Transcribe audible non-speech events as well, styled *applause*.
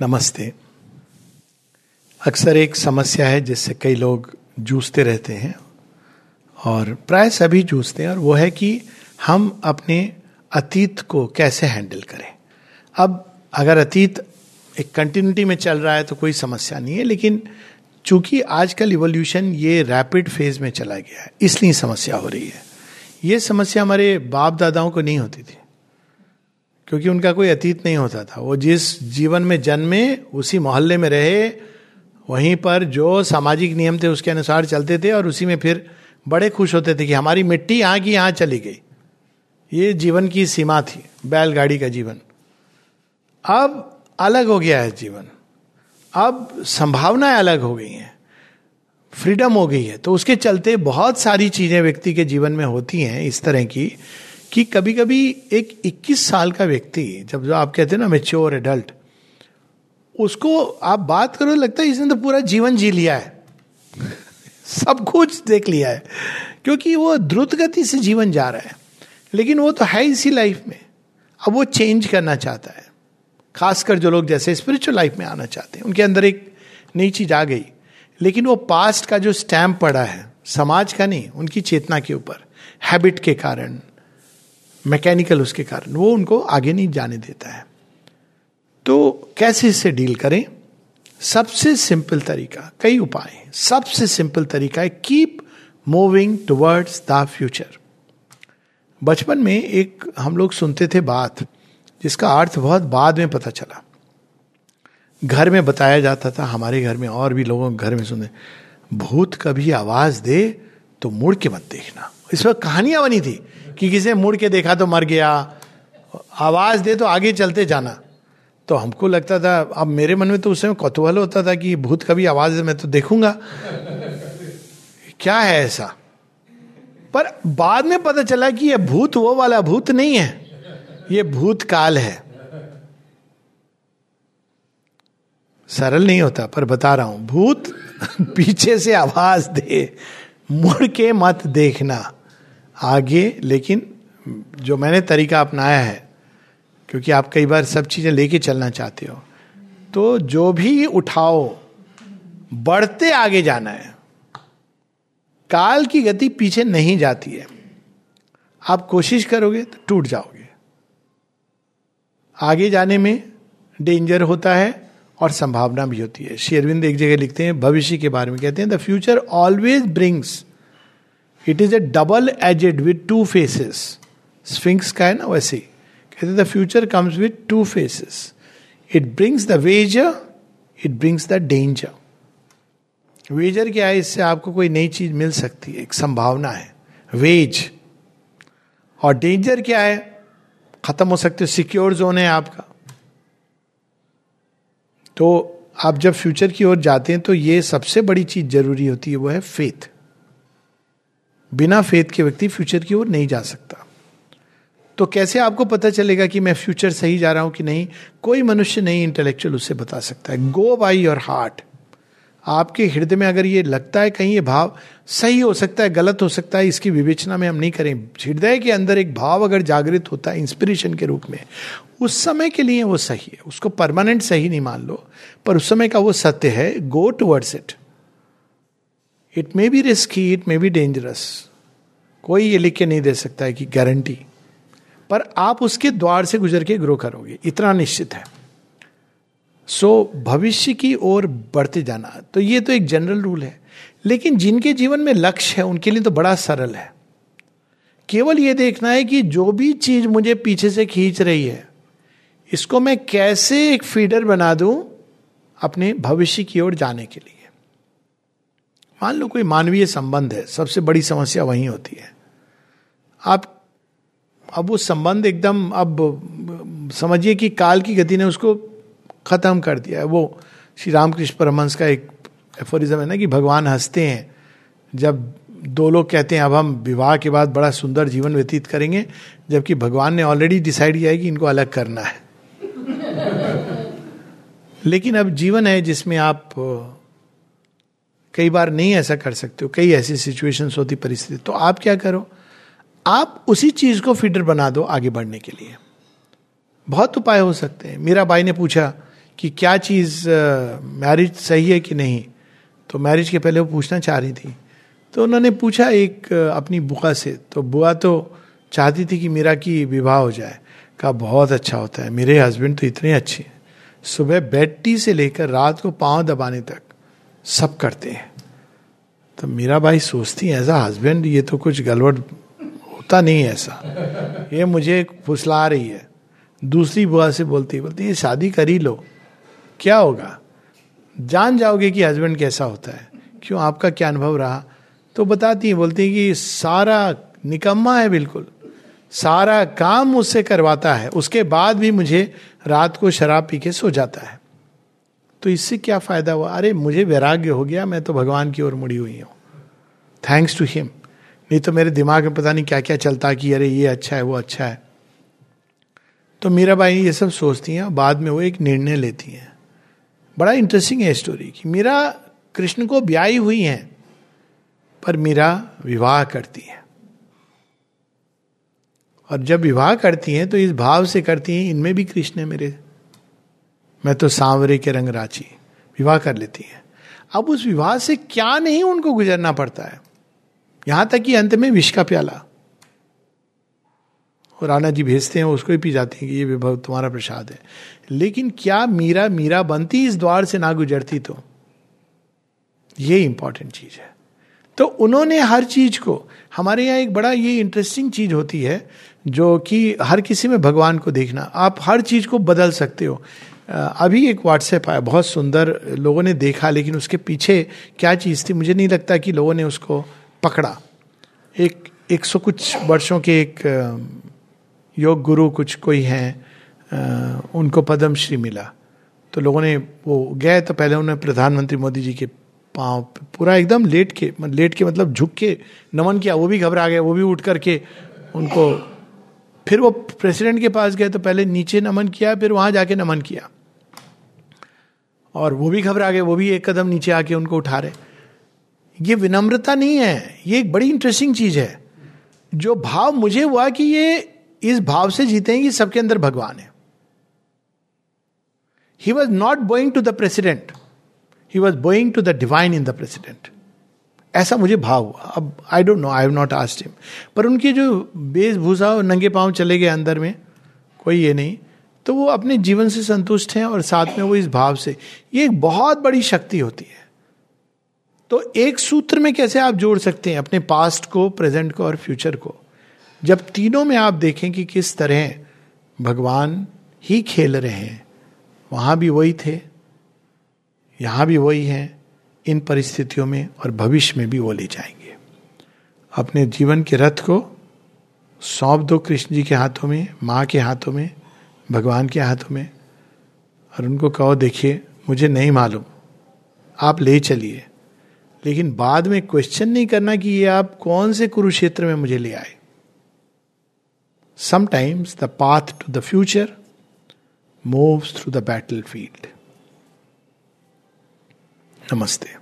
नमस्ते। अक्सर एक समस्या है जिससे कई लोग जूझते रहते हैं और प्राय सभी जूझते हैं और वो है कि हम अपने अतीत को कैसे हैंडल करें। अब अगर अतीत एक कंटिन्यूटी में चल रहा है तो कोई समस्या नहीं है, लेकिन चूँकि आजकल इवोल्यूशन ये रैपिड फ़ेज़ में चला गया है, इसलिए समस्या हो रही है। ये समस्या हमारे बाप दादाओं को नहीं होती थी। क्योंकि उनका कोई अतीत नहीं होता था। वो जिस जीवन में जन्मे, उसी मोहल्ले में रहे, वहीं पर जो सामाजिक नियम थे, उसके अनुसार चलते थे और उसी में फिर बड़े खुश होते थे कि हमारी मिट्टी यहाँ की यहाँ चली गई। ये जीवन की सीमा थी, बैलगाड़ी का जीवन। अब अलग हो गया है जीवन। अब संभावनाएँ अलग हो गई हैं। फ्रीडम हो गई है। तो उसके चलते बहुत सारी चीज़ें व्यक्ति के जीवन में होती हैं इस तरह की। कि कभी कभी एक 21 साल का व्यक्ति, जब जो आप कहते हैं ना मेच्योर एडल्ट उसको आप बात करो, लगता है इसने तो पूरा जीवन जी लिया है। सब कुछ देख लिया है। क्योंकि वो द्रुत गति से जीवन जा रहा है। लेकिन वो तो है इसी लाइफ में। अब वो चेंज करना चाहता है। खासकर जो लोग जैसे स्पिरिचुअल लाइफ में आना चाहते हैं। उनके अंदर एक नई चीज़ आ गई। लेकिन वो पास्ट का जो स्टैम्प पड़ा है, समाज का नहीं, उनकी चेतना के ऊपर हैबिट के कारण मैकेनिकल उसके कारण, वो उनको आगे नहीं जाने देता है। तो कैसे इससे डील करें? सबसे सिंपल तरीका, कई उपाय सबसे सिंपल तरीका है keep moving towards the future बचपन में एक हम लोग सुनते थे बात, जिसका अर्थ बहुत बाद में पता चला। घर में बताया जाता था, हमारे घर में और भी लोगों के घर में सुने, भूत कभी आवाज़ दे तो मुड़ के मत देखना। इस वक्त कहानियाँ बनी थी। कि किसी मुड़ के देखा तो मर गया। आवाज़ दे तो आगे चलते जाना। तो हमको लगता था, अब मेरे मन में तो उस समय कौतूहल होता था कि भूत कभी आवाज़ मैं तो देखूँगा। क्या है ऐसा? पर बाद में पता चला कि यह भूत, वो वाला भूत नहीं है। ये भूत काल है। सरल नहीं होता, पर बता रहा हूँ, भूत *laughs* पीछे से आवाज़ दे, मुड़ के मत देखना। आगे, लेकिन जो मैंने तरीका अपनाया है, क्योंकि आप कई बार सब चीज़ें लेके चलना चाहते हो तो जो भी उठाओ, बढ़ते आगे जाना है। काल की गति पीछे नहीं जाती है। आप कोशिश करोगे तो टूट जाओगे। आगे जाने में डेंजर होता है और संभावना भी होती है। शेरविंद एक जगह लिखते हैं, भविष्य के बारे में कहते हैं, the future always brings it is a double edged with two faces Sphinx का है ना वैसे कहते the future comes with two faces it brings the wager it brings the danger wager क्या है इससे आपको कोई नई चीज़ मिल सकती है एक संभावना है वेज और डेंजर क्या है खत्म हो सकते सिक्योर जोन है आपका तो आप जब फ्यूचर की ओर जाते हैं तो ये सबसे बड़ी चीज़ ज़रूरी होती है वो है फेथ बिना फेथ के व्यक्ति फ्यूचर की ओर नहीं जा सकता। तो कैसे आपको पता चलेगा कि मैं फ्यूचर सही जा रहा हूँ कि नहीं? कोई मनुष्य नहीं इंटेलेक्चुअल उससे बता सकता है। गो बाई योर हार्ट आपके हृदय में अगर ये लगता है कहीं ये भाव सही हो सकता है, गलत हो सकता है, इसकी विवेचना में हम नहीं करें। हृदय के अंदर एक भाव अगर जागृत होता है इंस्पिरेशन के रूप में, उस समय के लिए वो सही है। उसको परमानेंट सही नहीं मान लो, पर उस समय का वो सत्य है। Go towards it it may be risky it may be dangerous कोई ये लिख के नहीं दे सकता है कि गारंटी पर आप उसके द्वार से गुजर के ग्रो करोगे। इतना निश्चित है। सो so, भविष्य की ओर बढ़ते जाना। तो ये तो एक जनरल रूल है। लेकिन जिनके जीवन में लक्ष्य है उनके लिए तो बड़ा सरल है। केवल ये देखना है कि जो भी चीज़ मुझे पीछे से खींच रही है इसको मैं कैसे एक फीडर बना दूँ अपने भविष्य की ओर जाने के लिए। मान लो कोई मानवीय संबंध है, सबसे बड़ी समस्या वही होती है। आप, अब वो संबंध एकदम, अब समझिए कि काल की गति ने उसको खत्म कर दिया है। वो श्री रामकृष्ण परमहंस का एक एफोरिज्म है ना कि भगवान हँसते हैं। जब दो लोग कहते हैं, अब हम विवाह के बाद बड़ा सुंदर जीवन व्यतीत करेंगे, जबकि भगवान ने ऑलरेडी डिसाइड किया है कि इनको अलग करना है। *laughs* लेकिन अब जीवन है जिसमें आप कई बार नहीं ऐसा कर सकते हो, कई ऐसी सिचुएशंस होती परिस्थिति। तो आप क्या करो? आप उसी चीज़ को फीडर बना दो आगे बढ़ने के लिए। बहुत उपाय हो सकते हैं। मीरा भाई ने पूछा कि क्या चीज़ मैरिज सही है कि नहीं? तो मैरिज के पहले वो पूछना चाह रही थी। तो उन्होंने पूछा एक अपनी बुआ से। तो बुआ तो चाहती थी कि मीरा की विवाह हो जाए। कहा, बहुत अच्छा होता है। मेरे हस्बैंड तो इतने अच्छे सुबह टी से लेकर रात को पाँव दबाने तक सब करते हैं। तो मीरा भाई सोचती है, ऐसा हस्बैंड ये तो कुछ गड़बड़ होता नहीं है ऐसा। ये मुझे फुसला रही है। दूसरी बुआ से बोलती बोलती ये शादी कर ही लो। क्या होगा? जान जाओगे कि हस्बैंड कैसा होता है। क्यों, आपका क्या अनुभव रहा? तो बताती है, बोलती है कि सारा निकम्मा है बिल्कुल। सारा काम उससे करवाता है। उसके बाद भी मुझे रात को शराब पी के सो जाता है। तो इससे क्या फ़ायदा हुआ? अरे, मुझे वैराग्य हो गया, मैं तो भगवान की ओर मुड़ी हुई हूँ। थैंक्स टू हिम नहीं तो मेरे दिमाग में पता नहीं क्या क्या चलता कि अरे, ये अच्छा है, वो अच्छा है। तो मीरा बाई ये सब सोचती हैं, बाद में वो एक निर्णय लेती हैं। बड़ा इंटरेस्टिंग है स्टोरी कि मीरा कृष्ण को ब्याई हुई हैं, पर मीरा विवाह करती है। और जब विवाह करती हैं तो इस भाव से करती हैं, इनमें भी कृष्ण है मेरे। मैं तो सांवरे के रंग राची विवाह कर लेती है। अब उस विवाह से क्या नहीं उनको गुजरना पड़ता है? यहाँ तक कि अंत में विष का प्याला। और राणा जी भेजते हैं, उसको ही पी जाते हैं कि ये विभव तुम्हारा प्रसाद है। लेकिन क्या मीरा मीरा बनती इस द्वार से ना गुजरती तो? ये इंपॉर्टेंट चीज़ है। तो उन्होंने हर चीज़ को, हमारे यहाँ एक बड़ा ये इंटरेस्टिंग चीज़ होती है, जो कि हर किसी में भगवान को देखना। आप हर चीज़ को बदल सकते हो। अभी एक व्हाट्सएप आया, बहुत सुंदर, लोगों ने देखा, लेकिन उसके पीछे क्या चीज़ थी? मुझे नहीं लगता कि लोगों ने उसको पकड़ा। एक एक सौ कुछ वर्षों के एक योग गुरु कुछ कोई हैं उनको पद्म श्री मिला। तो लोगों ने वो गए तो पहले उन्होंने प्रधानमंत्री मोदी जी के पाँव पूरा एकदम लेट के लेट के मतलब झुक के नमन किया, वो भी घबरा गए, वो भी उठ करके उनको फिर वो प्रेसिडेंट के पास गए तो पहले नीचे नमन किया, फिर वहाँ जाके नमन किया। और वो भी घबरा गए, वो भी एक कदम नीचे आके उनको उठा रहे। ये विनम्रता नहीं है, ये एक बड़ी इंटरेस्टिंग चीज़ है। जो भाव मुझे हुआ कि ये इस भाव से जीते हैं कि सबके अंदर भगवान है। He was not bowing to the president he was bowing to the divine in the president ऐसा मुझे भाव हुआ। अब I don't know I have not asked him पर उनकी जो वेशभूषा नंगे पाँव चले गए अंदर में, कोई ये नहीं। तो वो अपने जीवन से संतुष्ट हैं और साथ में वो इस भाव से। ये एक बहुत बड़ी शक्ति होती है। तो एक सूत्र में कैसे आप जोड़ सकते हैं अपने पास्ट को प्रेजेंट को और फ्यूचर को? जब तीनों में आप देखें कि किस तरह भगवान ही खेल रहे हैं, वहाँ भी वही थे, यहाँ भी वही हैं, इन परिस्थितियों में और भविष्य में भी वो ले जाएँगे। अपने जीवन के रथ को सौंप दो कृष्ण जी के हाथों में, माँ के हाथों में भगवान के हाथों में और उनको कहो, देखिए, मुझे नहीं मालूम। आप ले चलिए। लेकिन बाद में क्वेश्चन नहीं करना कि ये आप कौन से कुरुक्षेत्र में मुझे ले आए। Sometimes the path to the future moves through the battlefield नमस्ते।